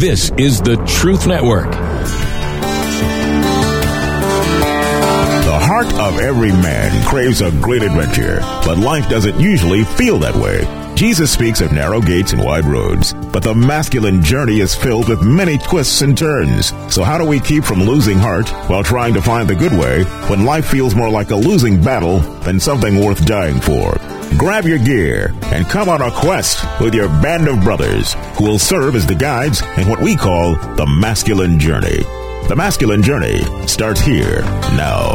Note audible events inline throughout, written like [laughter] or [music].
This is the Truth Network. The heart of every man craves a great adventure, but life doesn't usually feel that way. Jesus speaks of narrow gates and wide roads, but the masculine journey is filled with many twists and turns. So how do we keep from losing heart while trying to find the good way when life feels more like a losing battle than something worth dying for? Grab your gear and come on a quest with your band of brothers who will serve as the guides in what we call the masculine journey. The masculine journey starts here now.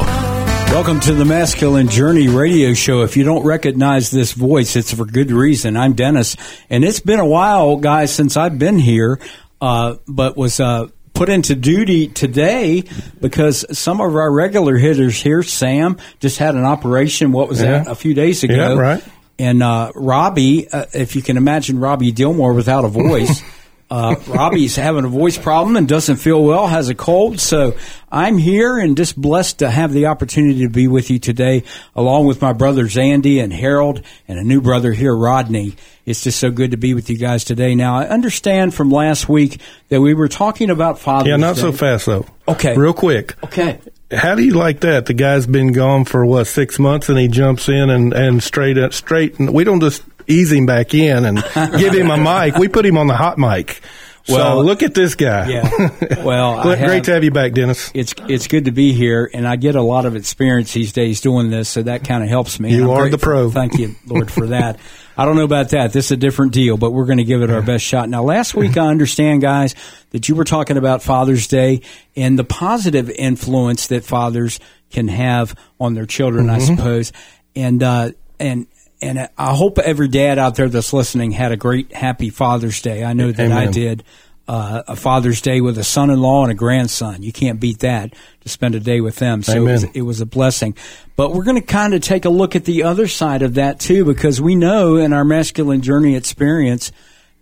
Welcome to the Masculine Journey radio show. If you don't recognize this voice, it's for good reason. I'm Dennis, and it's been a while, guys, since I've been here, uh, but was uh, put into duty today because some of our regular hitters here, Sam, just had an operation. What was Yeah. that? A few days ago. Yeah, right. And uh, Robbie, uh, if you can imagine Robbie Dilmore without a voice, [laughs] uh, Robbie's having a voice problem and doesn't feel well, has a cold. So I'm here and just blessed to have the opportunity to be with you today, along with my brothers Andy and Harold and a new brother here, Rodney. It's just so good to be with you guys today. Now, I understand from last week that we were talking about Father's Yeah, not Day. so fast though. Okay. Real quick. Okay. How do you like that? The guy's been gone for what six months, and he jumps in and and straight up straight. And we don't just ease him back in and [laughs] give him a mic. We put him on the hot mic. Well, so look at this guy. Yeah. [laughs] Well, I Great have- to have you back, Dennis. it's it's good to be here, and I get a lot of experience these days doing this, so that kind of helps me. You I'm are the pro. Thank you, [laughs] Lord, for that. I don't know about that. This is a different deal, but we're going to give it our best shot. Now, last week I understand, guys, that you were talking about Father's Day and the positive influence that fathers can have on their children, I Mm-hmm. suppose, and uh, and. And I hope every dad out there that's listening had a great, happy Father's Day. I know that I did uh, a Father's Day with a son-in-law and a grandson. You can't beat that to spend a day with them. So it was, it was a blessing. But we're going to kind of take a look at the other side of that too, because we know in our masculine journey experience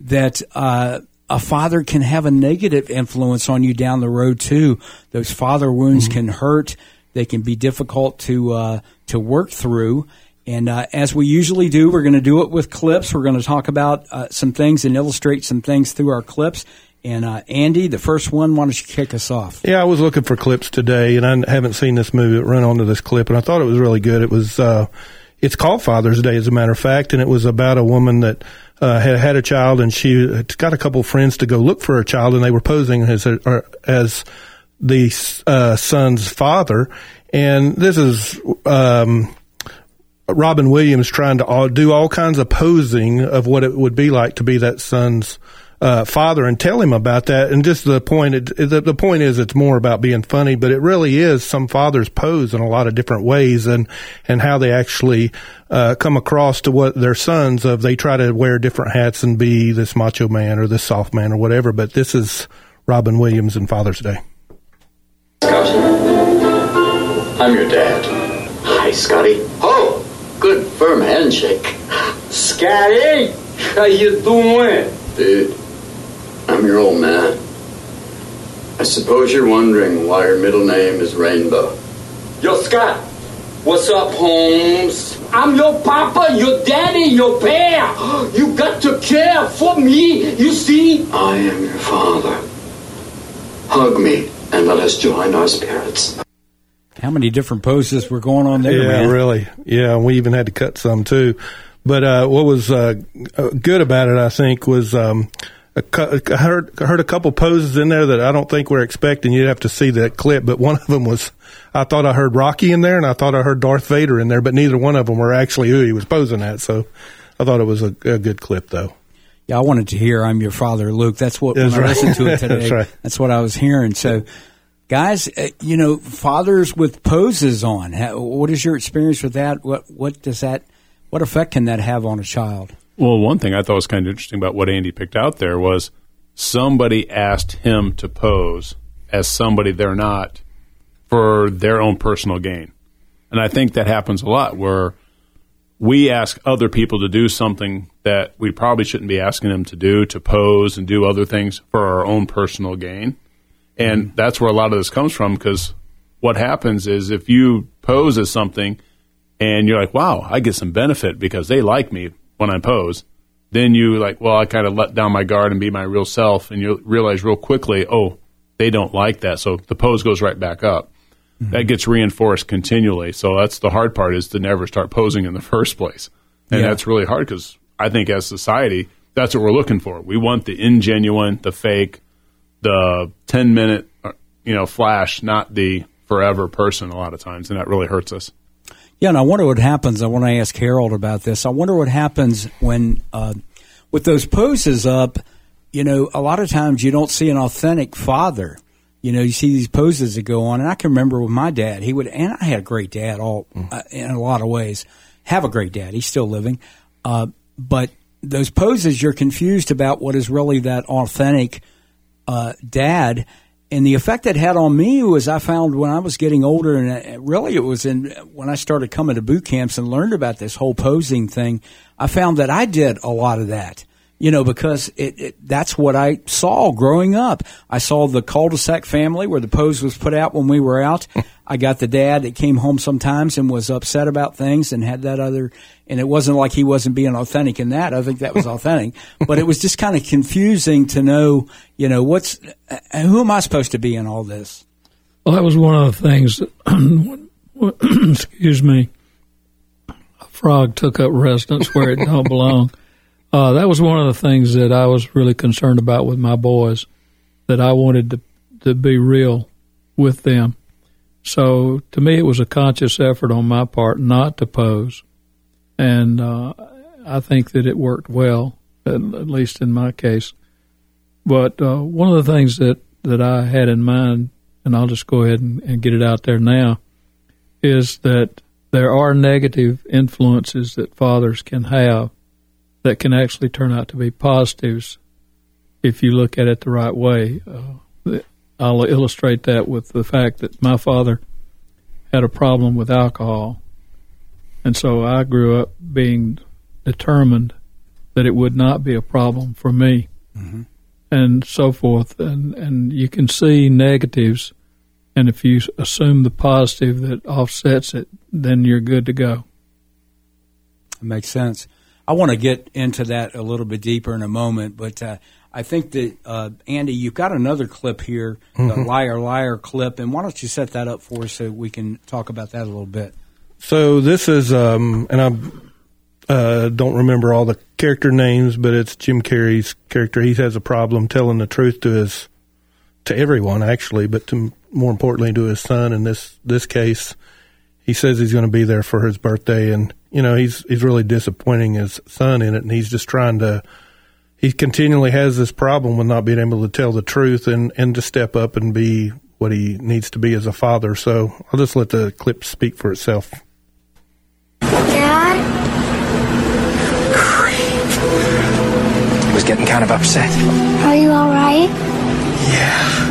that uh, a father can have a negative influence on you down the road too. Those father wounds can hurt. They can be difficult to uh, to work through. And uh, as we usually do, we're going to do it with clips. We're going to talk about uh, some things and illustrate some things through our clips. And uh, Andy, the first one, why don't you kick us off? Yeah, I was looking for clips today, and I haven't seen this movie. It run onto this clip, and I thought it was really good. It was, uh, it's called Father's Day, as a matter of fact, and it was about a woman that uh, had had a child, and she got a couple friends to go look for her child, and they were posing as as the uh, son's father. And this is um, Robin Williams trying to all, do all kinds of posing of what it would be like to be that son's uh, father and tell him about that. And just the point, it, the, the point is, it's more about being funny, but it really is. Some fathers pose in a lot of different ways, and and how they actually uh, come across to what their sons of. They try to wear different hats and be this macho man or this soft man or whatever. But this is Robin Williams and Father's Day. Scott, I'm your dad. Hi, Scotty. Oh, good firm handshake. Scotty, how you doing? Dude, I'm your old man. I suppose you're wondering why your middle name is Rainbow. Yo, Scott, what's up, Holmes? I'm your papa, your daddy, your bear. [gasps] You got to care for me, you see? I am your father. Hug me and let us join our spirits. How many different poses were going on there, yeah, man? really. Yeah, we even had to cut some too. But uh, what was uh, uh, good about it, I think, was um, a cou- I heard I heard a couple poses in there that I don't think we're expecting. You'd have to see that clip, but one of them was I thought I heard Rocky in there, and I thought I heard Darth Vader in there, but neither one of them were actually who he was posing at. So I thought it was a, a good clip, though. Yeah, I wanted to hear "I'm Your Father, Luke." That's what when That's I listened to it [laughs] today. That's right. That's what I was hearing. So, guys, uh, you know, fathers with poses on. ha- What is your experience with that? What what does that? What effect can that have on a child? Well, one thing I thought was kind of interesting about what Andy picked out there was somebody asked him to pose as somebody they're not for their own personal gain. And I think that happens a lot where we ask other people to do something that we probably shouldn't be asking them to do, to pose and do other things for our own personal gain. And that's where a lot of this comes from because what happens is if you pose as something and you're like, wow, I get some benefit because they like me when I pose, then you like, well, I kind of let down my guard and be my real self, and you realize real quickly, oh, they don't like that, so the pose goes right back up. Mm-hmm. That gets reinforced continually. So that's the hard part is to never start posing in the [laughs] first place, and yeah. that's really hard because I think as society, that's what we're looking for. We want the ingenuine, the fake, the ten minute, uh, you know, flash, not the forever person. A lot of times, and that really hurts us. Yeah, and I wonder what happens. I want to ask Harold about this. I wonder what happens when, uh, with those poses up, you know, a lot of times you don't see an authentic father. You know, you see these poses that go on, and I can remember with my dad, he would, and I had a great dad, all mm. uh, in a lot of ways. Have a great dad; he's still living, uh, but those poses, you're confused about what is really that authentic uh, dad and the effect it had on me was I found when I was getting older, and really it was in when I started coming to boot camps and learned about this whole posing thing. I found that I did a lot of that you know, because it, it, that's what I saw growing up. I saw the cul-de-sac family where the pose was put out when we were out. [laughs] I got the dad that came home sometimes and was upset about things and had that other, and it wasn't like he wasn't being authentic in that. I think that was [laughs] authentic, but it was just kind of confusing to know, you know, what's, uh, who am I supposed to be in all this? Well, that was one of the things that, [clears throat] [clears throat] excuse me, a frog took up residence where it don't belong. [laughs] Uh, that was one of the things that I was really concerned about with my boys, that I wanted to to be real with them. So to me, it was a conscious effort on my part not to pose, and uh, I think that it worked well, at, at least in my case. But uh, one of the things that that I had in mind, and I'll just go ahead and, and get it out there now, is that there are negative influences that fathers can have that can actually turn out to be positives if you look at it the right way. Uh, I'll illustrate that with the fact that my father had a problem with alcohol, and so I grew up being determined that it would not be a problem for me, mm-hmm. and so forth. And and you can see negatives, and if you assume the positive that offsets it, then you're good to go. It makes sense. I want to get into that a little bit deeper in a moment, but uh, I think that uh, Andy, you've got another clip here, mm-hmm. the liar liar clip, and why don't you set that up for us so we can talk about that a little bit? So this is, um, and I uh, don't remember all the character names, but it's Jim Carrey's character. He has a problem telling the truth to his to everyone, actually, but to more importantly to his son. In this this case, he says he's going to be there for his birthday, and you know he's he's really disappointing his son in it, and he's just trying to. He continually has this problem with not being able to tell the truth and and to step up and be what he needs to be as a father. So I'll just let the clip speak for itself. Dad. Great. I was getting kind of upset. Are you all right? Yeah.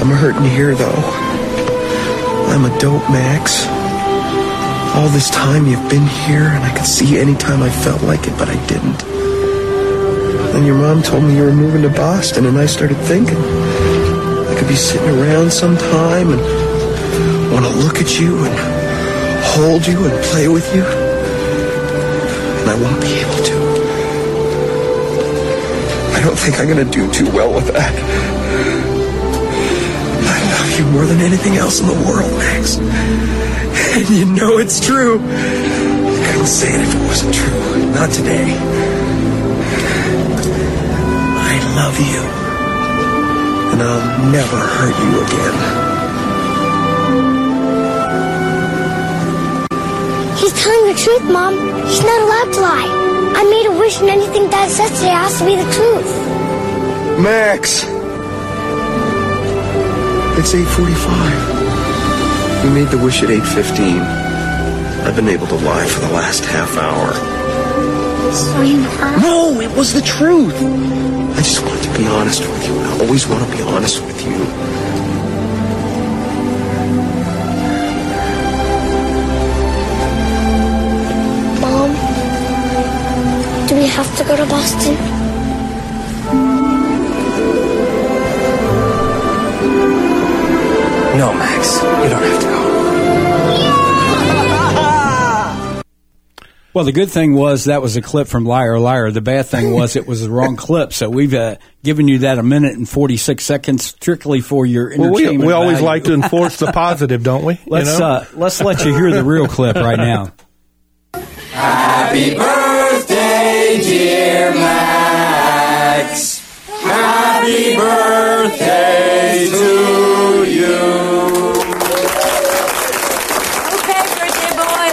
I'm hurting here though. I'm a dope, Max. All this time you've been here, and I could see any time I felt like it, but I didn't. Then your mom told me you were moving to Boston, and I started thinking I could be sitting around sometime and want to look at you and hold you and play with you. And I won't be able to. I don't think I'm going to do too well with that I love you more than anything else in the world, Max. And [laughs] you know it's true. I couldn't say it if it wasn't true. Not today. I love you. And I'll never hurt you again. He's telling the truth, Mom. He's not allowed to lie. I made a wish and anything Dad says today has to be the truth. Max! It's 8.45. We made the wish at 8.15. I've been able to lie for the last half hour. So you heard? No, it was the truth. I just wanted to be honest with you. I always want to be honest with you. Mom, do we have to go to Boston? No, Max, you don't have to go. Well, the good thing was that was a clip from Liar Liar. The bad thing was it was the wrong clip. So we've uh, given you that a minute and 46 seconds strictly for your Well, we, we always value. like to enforce the positive, don't we? Let's know? uh, let's let you hear the real clip right now. Happy birthday, dear Max. Happy birthday to you. Okay, birthday boy.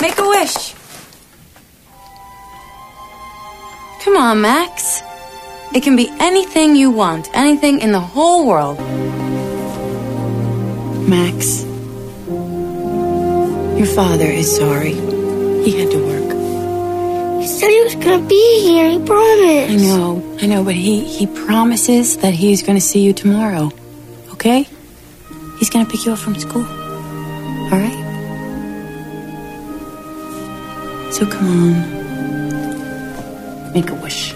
Make a wish. Come on, Max. It can be anything you want, anything in the whole world. Max, your father is sorry. He had to work. He said he was gonna be here. He promised. I know, I know, but he, he promises that he's to see you tomorrow. Okay? He's to pick you up from school. All right? So come on. Make a wish.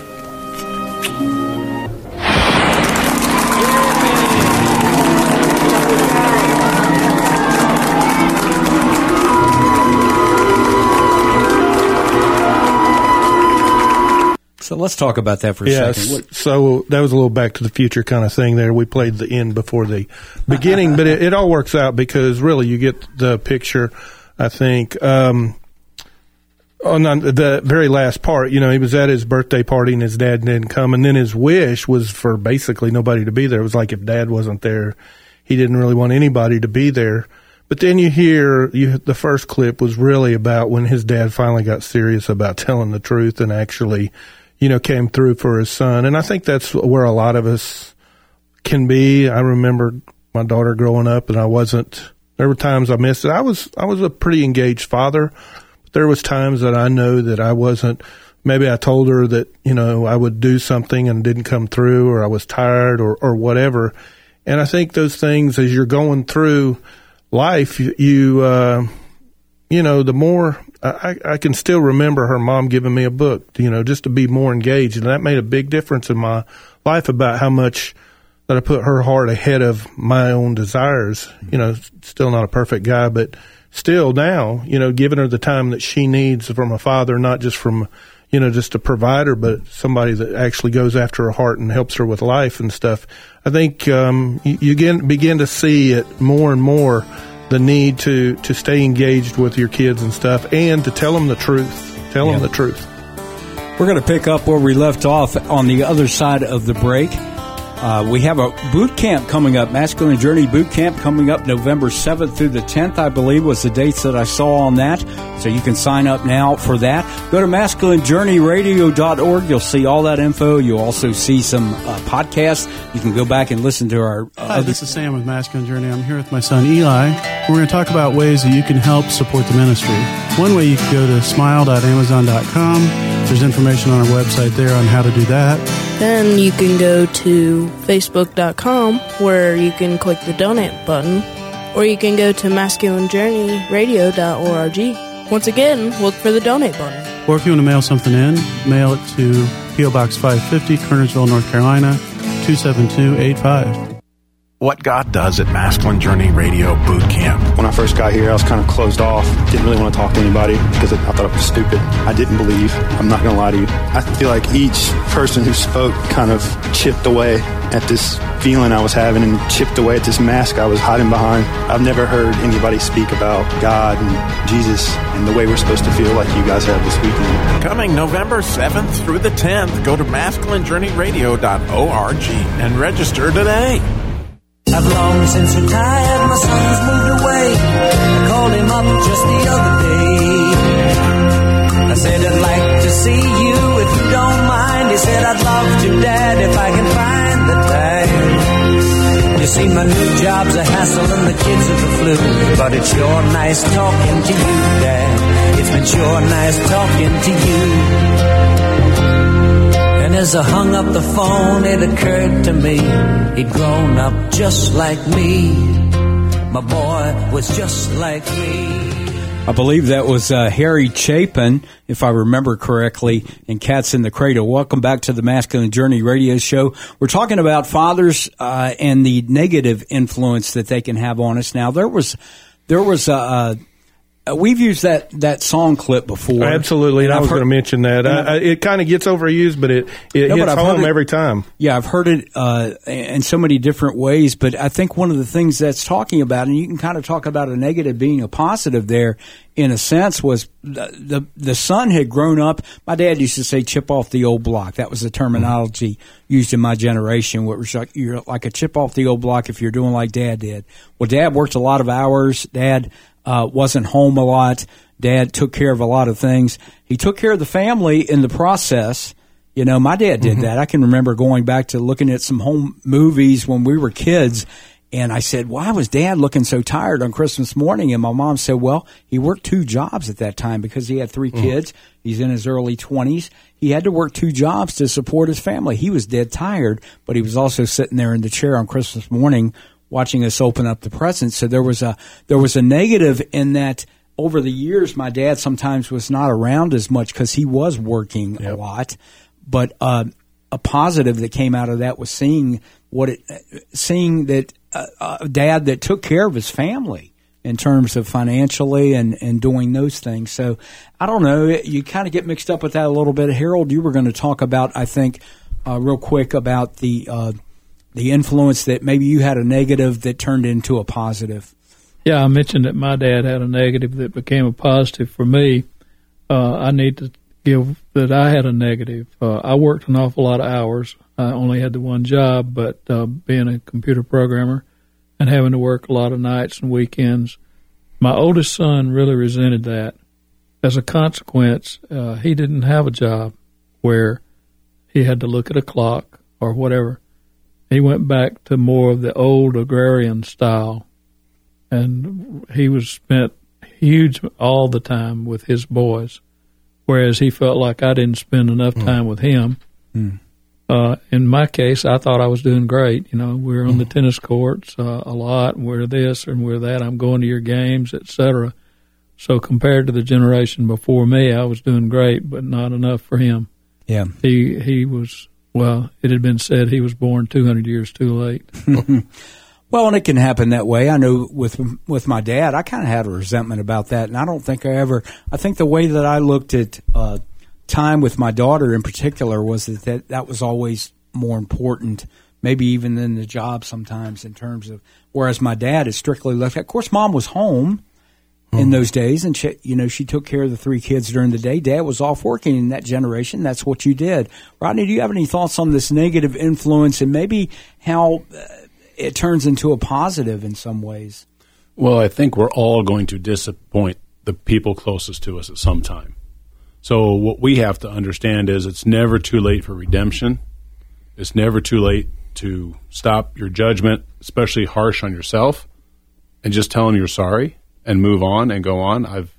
So let's talk about that for a Yes. second. What- So that was a little Back to the Future kind of thing there. We played the end before the beginning, but it, it all works out because really you get the picture. I think um, on the- very last part, you know, he was at his birthday party and his dad didn't come, and then his wish was for basically nobody to be there. It was like if dad wasn't there, he didn't really want anybody to be there. But then you hear you the first clip was really about when his dad finally got serious about telling the truth and actually, you know, came through for his son. And I think that's where a lot of us can be. I remember my daughter growing up and I wasn't there were times I missed it. I was I was a pretty engaged father. But there was times that I know that I wasn't maybe I told her that, you know, I would do something and didn't come through or I was tired or, or whatever. And I think those things as you're going through life, you, you uh, you know, the more I, I can still remember her mom giving me a book, you know, just to be more engaged, and that made a big difference in my life about how much that I put her heart ahead of my own desires. You know, still not a perfect guy, but still now, you know, giving her the time that she needs from a father, not just from, you know, just a provider, but somebody that actually goes after her heart and helps her with life and stuff. I think um, you, you begin, begin to see it more and more the need to to stay engaged with your kids and stuff, and to tell them the truth. Tell them the truth. We're going to pick up where we left off on the other side of the break. Uh, we have a boot camp coming up, Masculine Journey Boot Camp coming up November 7th through the 10th, I believe was the dates that I saw on that. So you can sign up now for that. Go to masculinejourneyradio.org. You'll see all that info. You'll also see some uh, podcasts. You can go back and listen to our uh, Hi, this is Sam with Masculine Journey. I'm here with my son Eli. We're going to talk about ways that you can help support the ministry. One way you can go to smile.amazon.com. There's information on our website there on how to do that. Then you can go to facebook.com where you can click the donate button, or you can go to masculinejourneyradio.org. Once again, look for the donate button. Or if you want to mail something in, mail it to P.O. Box 550, Kernersville, North Carolina, 27285. What God does at Masculine Journey Radio Boot Camp. When I first got here, I was kind of closed off. Didn't really want to talk to anybody because I thought I was stupid. I didn't believe. I'm not going to lie to you. I feel like each person who spoke kind of chipped away at this feeling I was having and chipped away at this mask I was hiding behind. I've never heard anybody speak about God and Jesus and the way we're supposed to feel like you guys have this weekend. Coming November 7th through the 10th, go to masculinejourneyradio.org and register today. I've long since retired, my son's moved away. I called him up just the other day. I said, I'd like to see you if you don't mind. He said, I'd love to, Dad, if I can find the time. You see, my new job's a hassle and the kids are the flu. But it's sure nice talking to you, Dad. It's been sure nice talking to you. As I hung up the phone, it occurred to me he'd grown up just like me. My boy was just like me. I believe that was uh, Harry Chapin, if I remember correctly, in Cats in the Cradle. Welcome back to the Masculine Journey radio show. We're talking about fathers uh, and the negative influence that they can have on us. Now, there was there was a, we've used that that song clip before. Absolutely, and, I I've was heard- going to mention that. I, I, it kind of gets overused, but it it No, hits home it- every time. Yeah, I've heard it uh, in so many different ways, but I think one of the things that's talking about, and you can kind of talk about a negative being a positive there, in a sense, was the the, the son had grown up. My dad used to say, "Chip off the old block." That was the terminology used in my generation. What was like you're like a chip off the old block if you're doing like Dad did. Well, Dad worked a lot of hours. Dad uh, wasn't home a lot. Dad took care of a lot of things. He took care of the family in the process. You know, my dad did that. I can remember going back to looking at some home movies when we were kids. And I said, why was dad looking so tired on Christmas morning? And my mom said, well, he worked two jobs at that time because he had three kids. He's in his early 20s. He had to work two jobs to support his family. He was dead tired, but he was also sitting there in the chair on Christmas morning watching us open up the presents. So there was a, there was a negative in that over the years, my dad sometimes was not around as much because he was working a lot. But uh, a positive that came out of that was seeing what it, seeing that uh, a dad that took care of his family in terms of financially and, and doing those things. So I don't know. You kind of get mixed up with that a little bit. Harold, you were going to talk about, I think, uh, real quick about the uh, the influence that maybe you had a negative that turned into a positive. Yeah, I mentioned that my dad had a negative that became a positive for me. Uh, I need to give that I had a negative. Uh, I worked an awful lot of hours. I only had the one job, but uh, being a computer programmer and having to work a lot of nights and weekends, my oldest son really resented that. As a consequence, uh, he didn't have a job where he had to look at a clock or whatever. He went back to more of the old agrarian style and he was spent huge all the time with his boys, whereas he felt like I didn't spend enough time with him. Mm. Uh, in my case, I thought I was doing great. You know, we're on the tennis courts uh, a lot, and we're this and we're that. I'm going to your games, etc. So compared to the generation before me, I was doing great, but not enough for him. Yeah. He he was well. It had been said he was born 200 years too late. [laughs] Well, and it can happen that way. I know with with my dad, I kind of had a resentment about that, and I don't think I ever. I think the way that I looked at uh, time with my daughter in particular was that, that that was always more important, maybe even than the job sometimes in terms of. Whereas my dad is strictly left. Of course, mom was home in those days, and she, you know she took care of the three kids during the day. Dad was off working in that generation. That's what you did. Rodney, do you have any thoughts on this negative influence and maybe how? Uh, it turns into a positive in some ways. Well, I think we're all going to disappoint the people closest to us at some time. So, what we have to understand is it's never too late for redemption. It's never too late to stop your judgment, especially harsh on yourself, and just tell them you're sorry and move on and go on. I've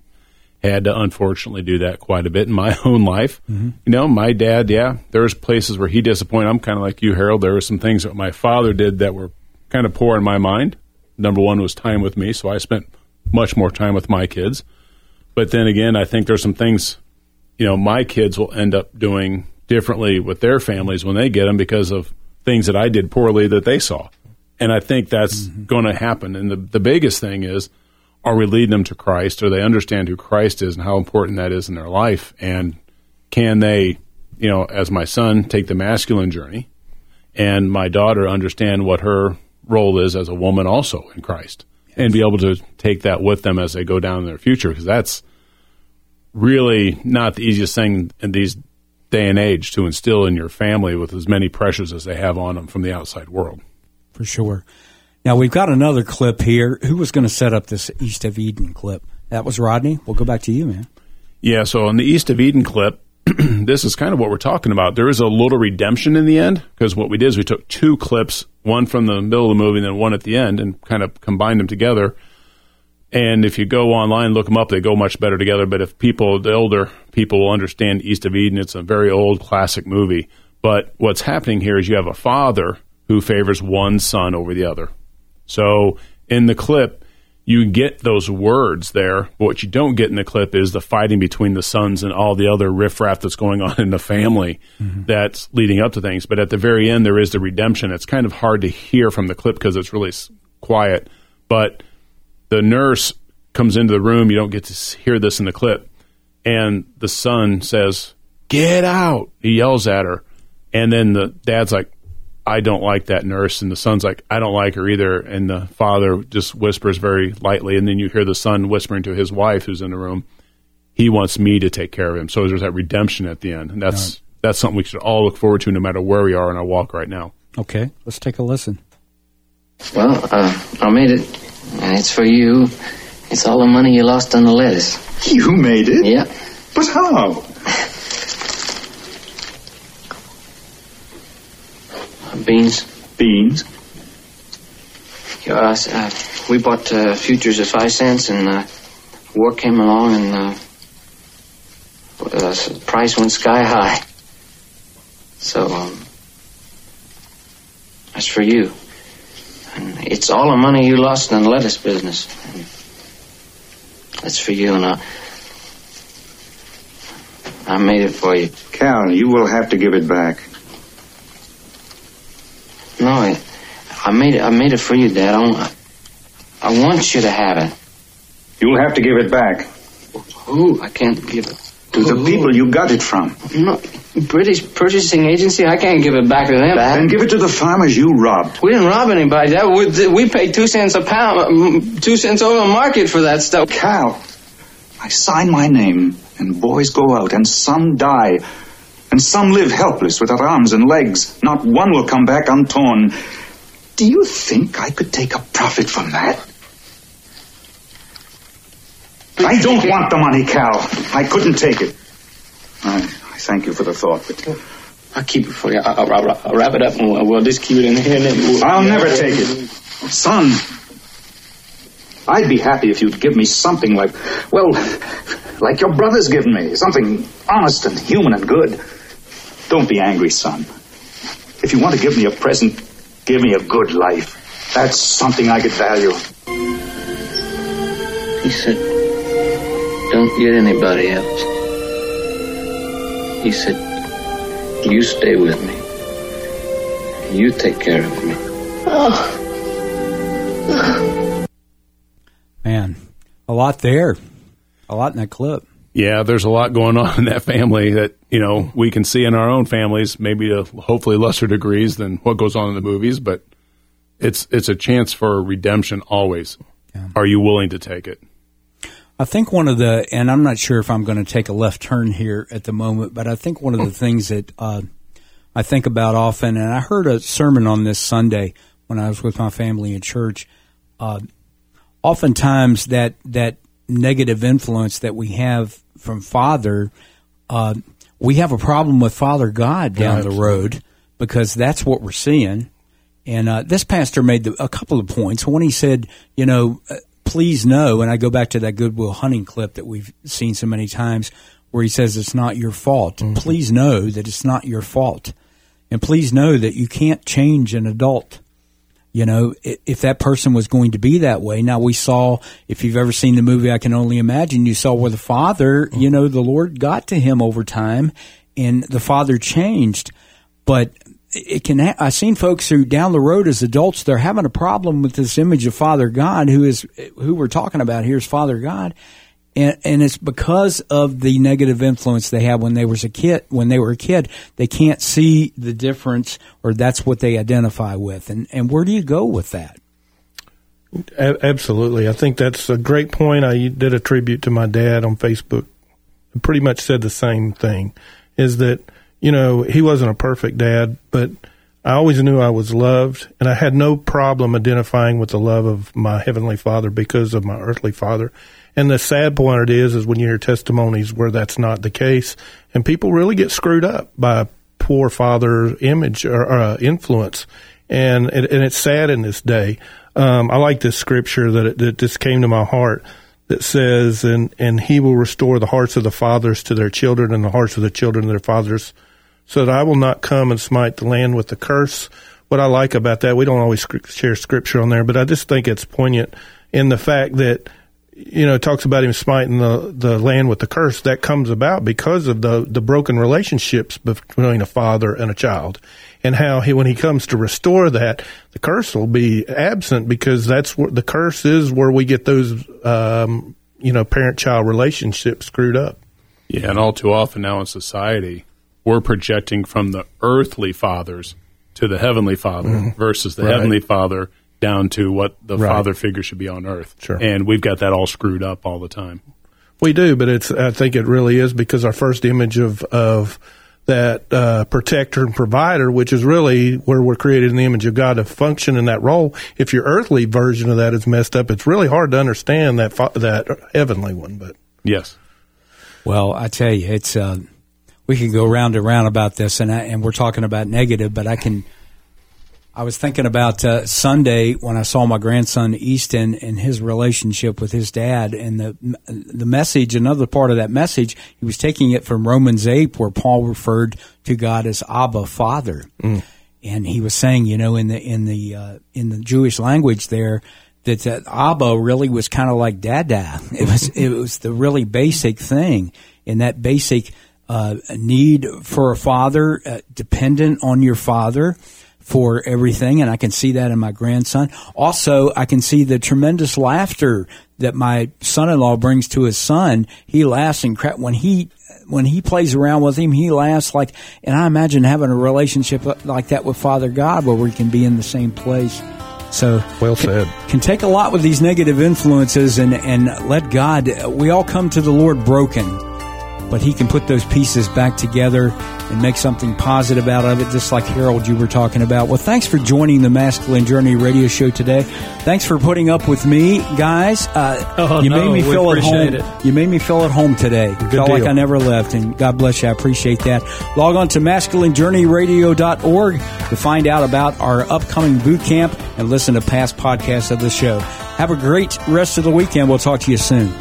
had to unfortunately do that quite a bit in my [laughs] own life. Mm-hmm. You know, my dad, yeah, there's places where he disappointed. I'm kind of like you, Harold. There were some things that my father did that were kind of poor in my mind. Number one was time with me, so I spent much more time with my kids. But then again, I think there's some things, you know, my kids will end up doing differently with their families when they get them because of things that I did poorly that they saw. And I think that's mm-hmm. going to happen. And the, the biggest thing is, are we leading them to Christ? Or they understand who Christ is and how important that is in their life? And can they, you know, as my son, take the masculine journey and my daughter understand what her role is as a woman also in Christ and be able to take that with them as they go down in their future because that's really not the easiest thing in these day and age to instill in your family with as many pressures as they have on them from the outside world. For sure. Now we've got another clip here. Who was going to set up this East of Eden clip? That was Rodney. We'll go back to you, man. Yeah, so on the East of Eden clip, [clears throat] this is kind of what we're talking about. There is a little redemption in the end because what we did is we took two clips, one from the middle of the movie and then one at the end, and kind of combined them together. And if you go online, look them up, they go much better together. But if people, the older people will understand East of Eden, it's a very old classic movie. But what's happening here is you have a father who favors one son over the other. So in the clip, you get those words there. But what you don't get in the clip is the fighting between the sons and all the other riffraff that's going on in the family mm-hmm. that's leading up to things. But at the very end, there is the redemption. It's kind of hard to hear from the clip because it's really quiet. But the nurse comes into the room. You don't get to hear this in the clip. And the son says, Get out. He yells at her. And then the dad's like, I don't like that nurse. And the son's like, I don't like her either. And the father just whispers very lightly. And then you hear the son whispering to his wife who's in the room, He wants me to take care of him. So there's that redemption at the end. And that's, that's something we should all look forward to no matter where we are in our walk right now. Okay, let's take a listen. Well, uh, I made it, and it's for you. It's all the money you lost on the lettuce. You made it? Yeah. But how? Beans. Beans? Yeah, uh, we bought uh, futures at five cents, and uh, war came along, and uh, uh, price went sky high. So, um, that's for you. And it's all the money you lost in the lettuce business. And that's for you, and I, I made it for you. Cal, you will have to give it back. No, I, I made it. I made it for you, Dad. I, want- I want you to have it. You'll have to give it back. Who? I can't give it. To the people you got it from. No, British purchasing agency. I can't give it back to them. Then give it to the farmers you robbed. We didn't rob anybody. That we, we paid two cents a pound, mm, two cents over the market for that stuff. Cal, I sign my name, and boys go out, and some die, and some live helpless without arms and legs. Not one will come back untorn. Do you think I could take a profit from that? I don't want the money, Cal. I couldn't take it. I, I thank you for the thought, but I'll keep it for you. I'll, I'll, I'll wrap it up, and we'll, we'll just keep it in here. And then we'll, I'll never take it. Son, I'd be happy if you'd give me something like, well, like your brother's given me. Something honest and human and good. Don't be angry, son. If you want to give me a present, give me a good life. That's something I could value. He said, "Don't get anybody else." He said, "You stay with me. You take care of me." Oh. Man, a lot there. A lot in that clip. Yeah, there's a lot going on in that family that you know we can see in our own families, maybe to hopefully lesser degrees than what goes on in the movies. But it's it's a chance for redemption always. Are you willing to take it? I think one of the, and I'm not sure if I'm going to take a left turn here at the moment, but I think one of the things that uh, I think about often, and I heard a sermon on this Sunday when I was with my family in church. Uh, oftentimes, that that negative influence that we have from Father, uh, we have a problem with Father God down the road because that's what we're seeing. And uh, this pastor made the, a couple of points. When he said, you know, uh, please know, and I go back to that Goodwill Hunting clip that we've seen so many times, where he says it's not your fault. Please know that it's not your fault, and please know that you can't change an adult. You know, if that person was going to be that way. Now we saw, if you've ever seen the movie, I can only imagine, you saw where the father, you know, the Lord got to him over time and the father changed. But it can, ha- I've seen folks who down the road as adults, they're having a problem with this image of Father God, who is, who we're talking about here is Father God. And, and it's because of the negative influence they had when they was a kid. When they were a kid, they can't see the difference, or that's what they identify with. And and where do you go with that? A- absolutely. I think that's a great point. I did a tribute to my dad on Facebook. Pretty much said the same thing is that, you know, he wasn't a perfect dad, but I always knew I was loved and I had no problem identifying with the love of my heavenly father because of my earthly father. And the sad point it is, is when you hear testimonies where that's not the case and people really get screwed up by poor father image or, uh, influence. And, and, and it's sad in this day. Um, I like this scripture that, it, that just came to my heart that says, and, and he will restore the hearts of the fathers to their children and the hearts of the children to their fathers so that I will not come and smite the land with the curse. What I like about that, we don't always share scripture on there, but I just think it's poignant in the fact that, you know, talks about him smiting the, the land with the curse. That comes about because of the, the broken relationships between a father and a child. and how he, when he comes to restore that, the curse will be absent because that's where the curse is where we get those, um, you know, parent child relationships screwed up. Yeah, and all too often now in society, we're projecting from the earthly fathers to the heavenly father Mhm. versus the Right. heavenly father down to what the Right. father figure should be on earth. Sure. And we've got that all screwed up all the time. We do, but it's. I think it really is because our first image of of that uh, protector and provider, which is really where we're created in the image of God to function in that role. If your earthly version of that is messed up, it's really hard to understand that fa- that heavenly one. But Yes. Well, I tell you, it's uh, we can go round and round about this, and I, and we're talking about negative, but I can. I was thinking about uh, Sunday when I saw my grandson Easton and his relationship with his dad, and the the message. Another part of that message, he was taking it from Romans eight, where Paul referred to God as Abba, Father, and he was saying, you know, in the in the uh, in the Jewish language there, that, that Abba really was kind of like Dada. [laughs] It was it was the really basic thing, and that basic uh, need for a father, uh, dependent on your father for everything, and I can see that in my grandson. Also, I can see the tremendous laughter that my son-in-law brings to his son. He laughs and crap when he when he plays around with him. He laughs like, and I imagine having a relationship like that with Father God, where we can be in the same place. So well said. Can take a lot with these negative influences, and and let God. We all come to the Lord broken, but He can put those pieces back together and make something positive out of it, just like Harold you were talking about. Well, thanks for joining the Masculine Journey radio show today. Thanks for putting up with me, guys. Uh, Oh, you no, made me feel at home. it. You made me feel at home today. Good Felt like. I never left, and God bless you. I appreciate that. Log on to masculinejourneyradio.org to find out about our upcoming boot camp and listen to past podcasts of the show. Have a great rest of the weekend. We'll talk to you soon.